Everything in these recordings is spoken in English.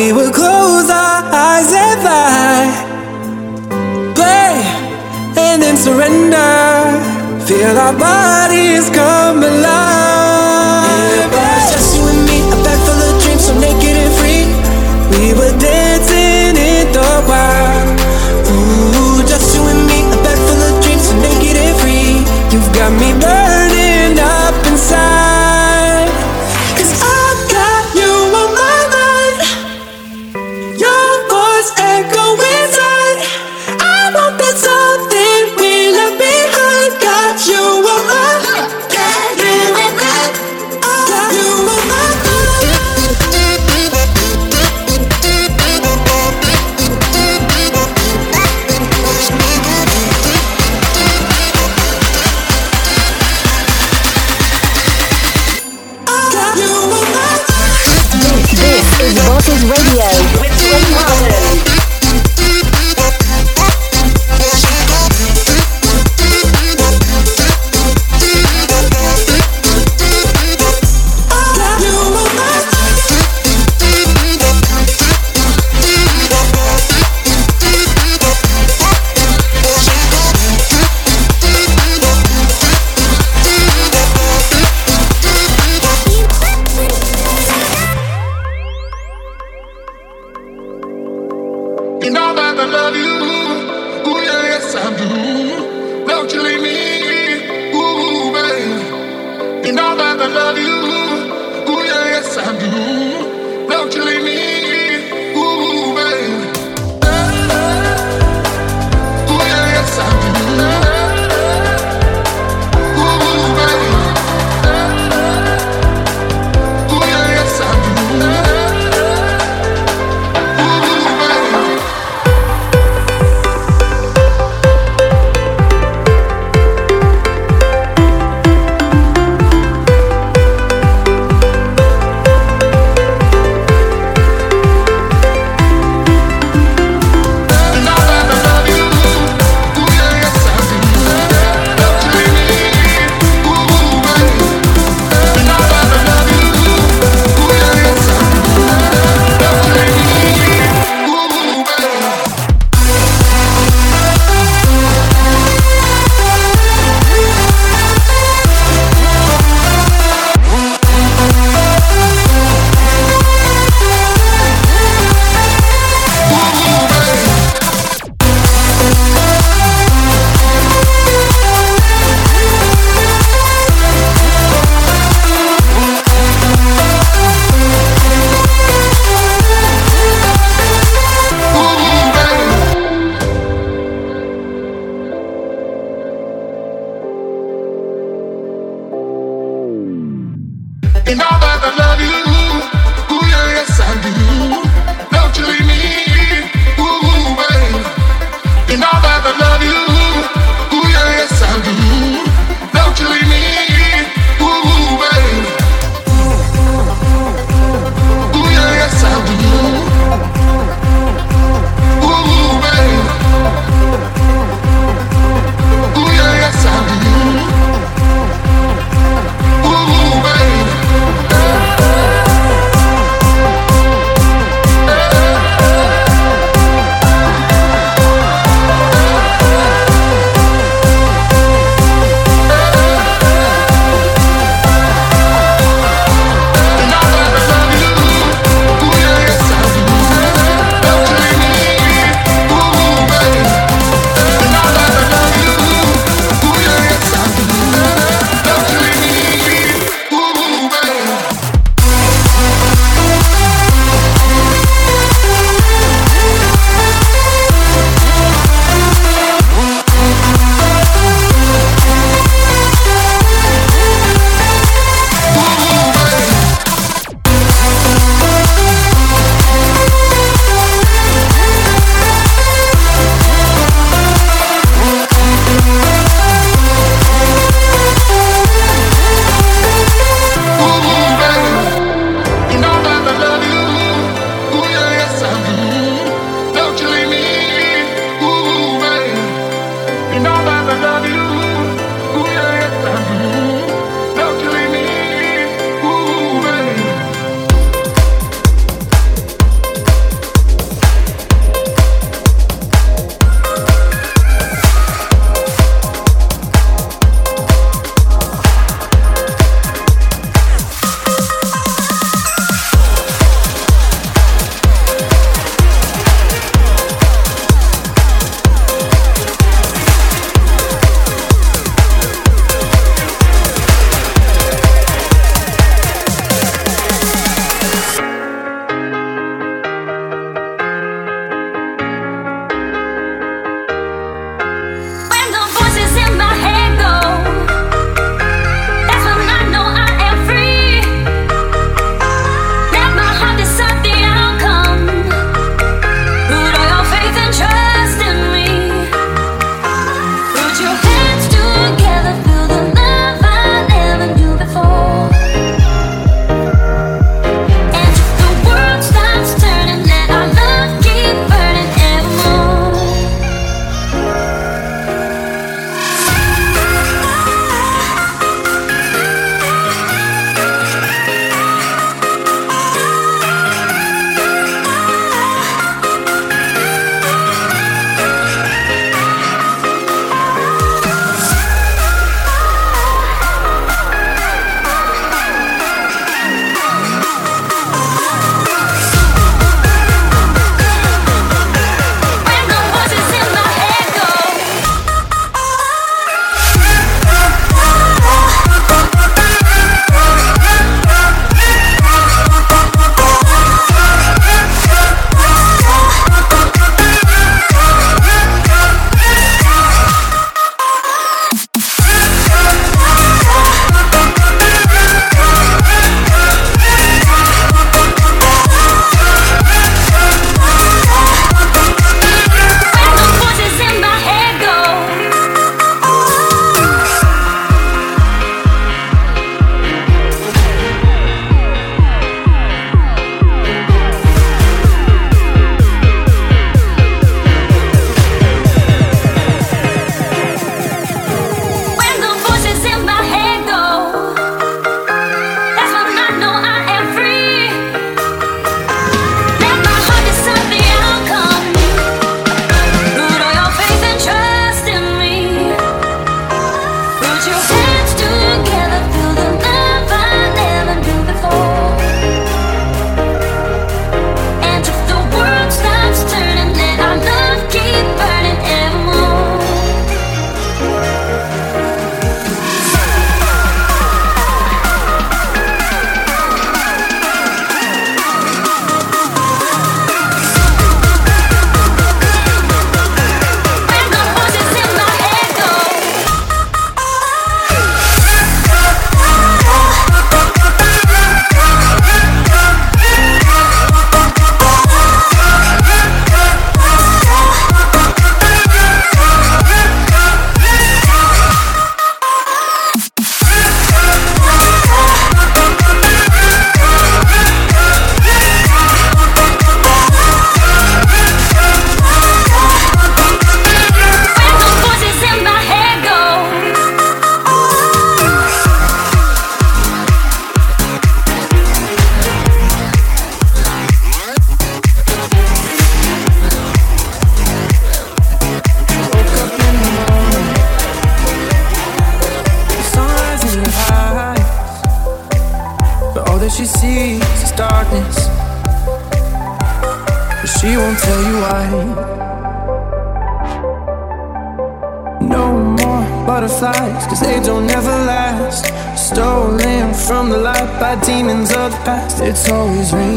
we would close our eyes and fly, play, and then surrender. Feel our bodies come alive.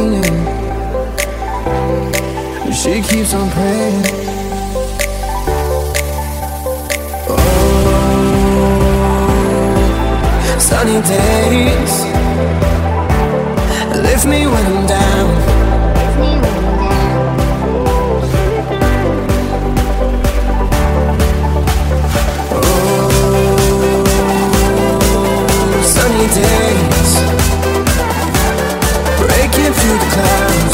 Raining. She keeps on praying. Oh, sunny days lift me when I'm down. Oh, Sunny days Breaking through the clouds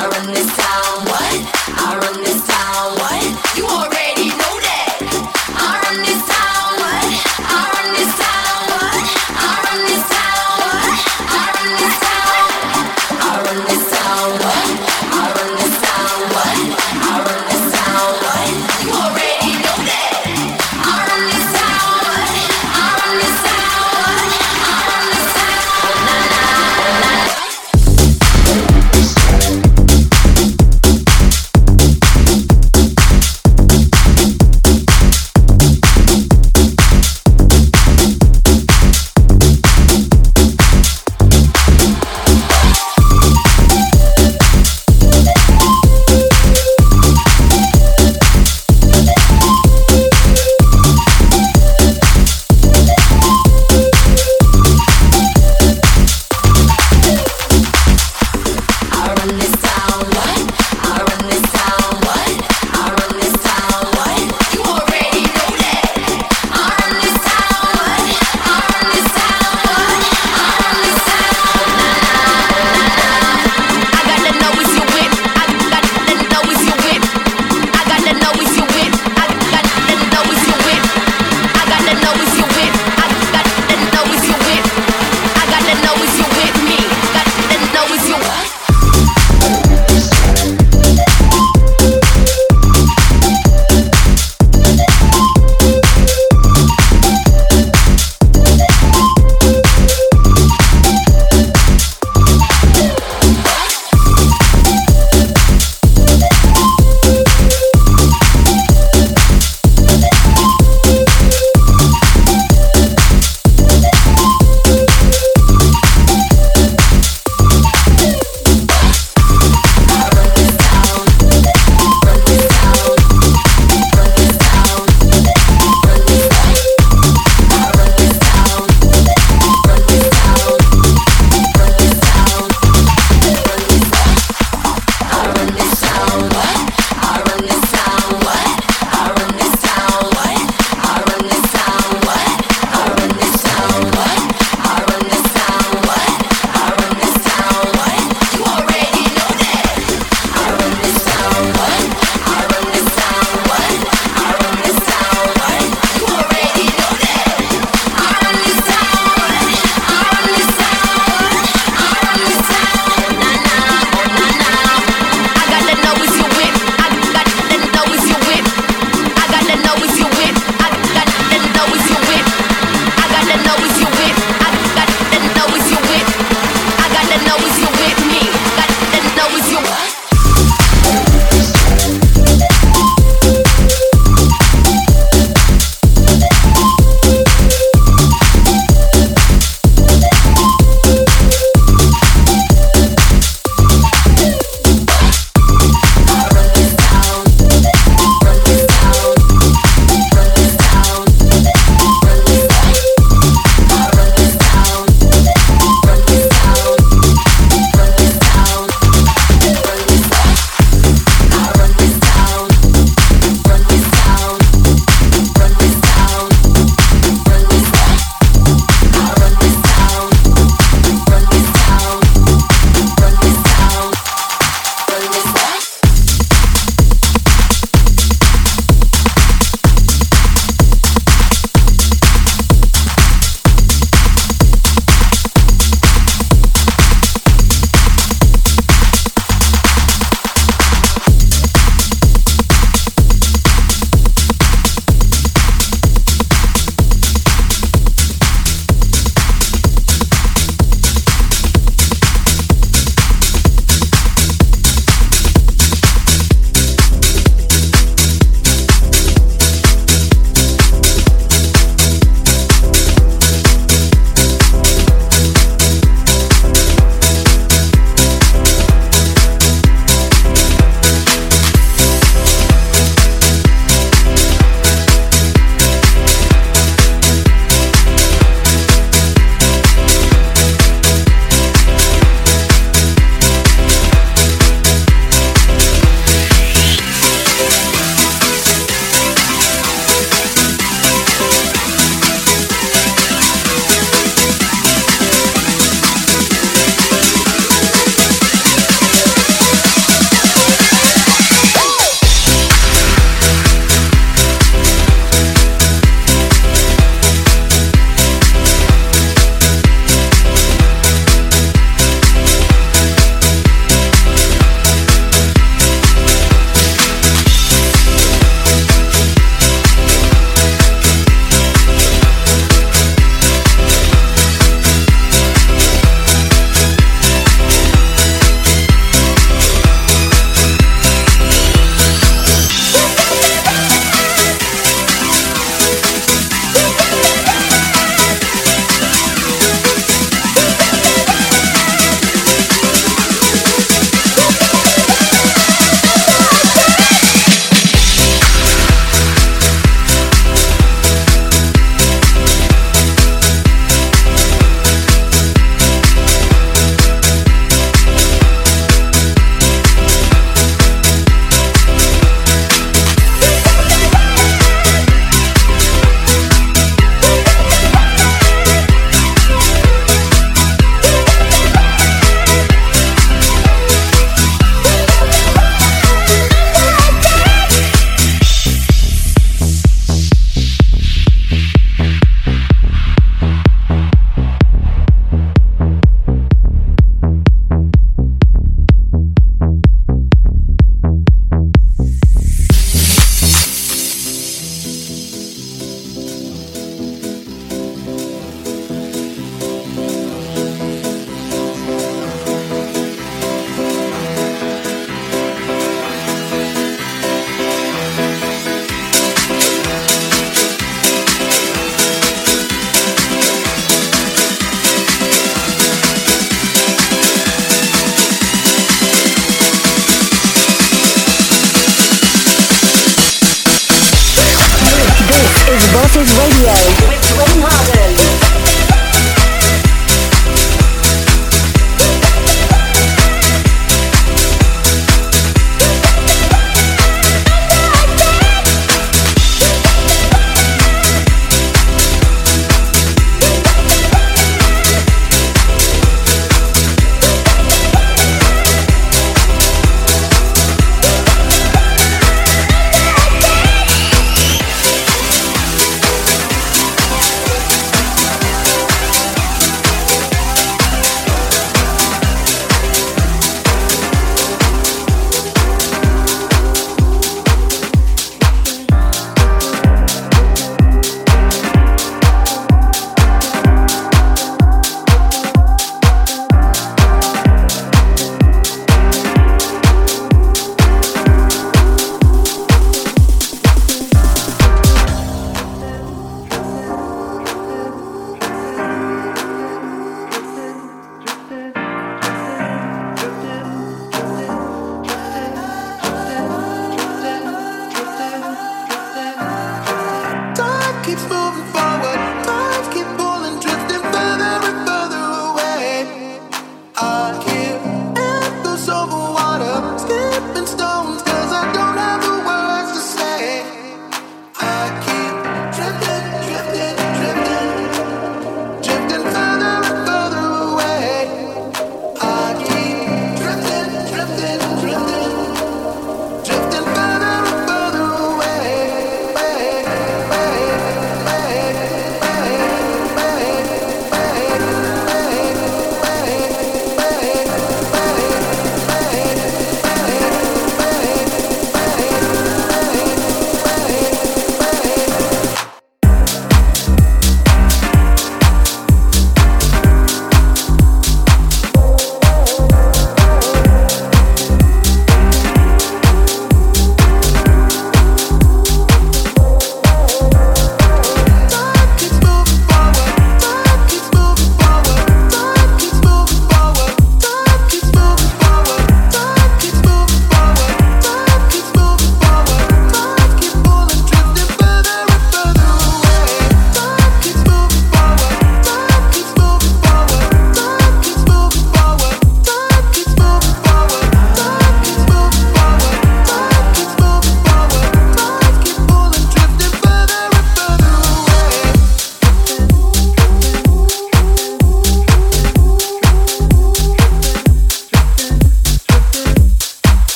I run this town.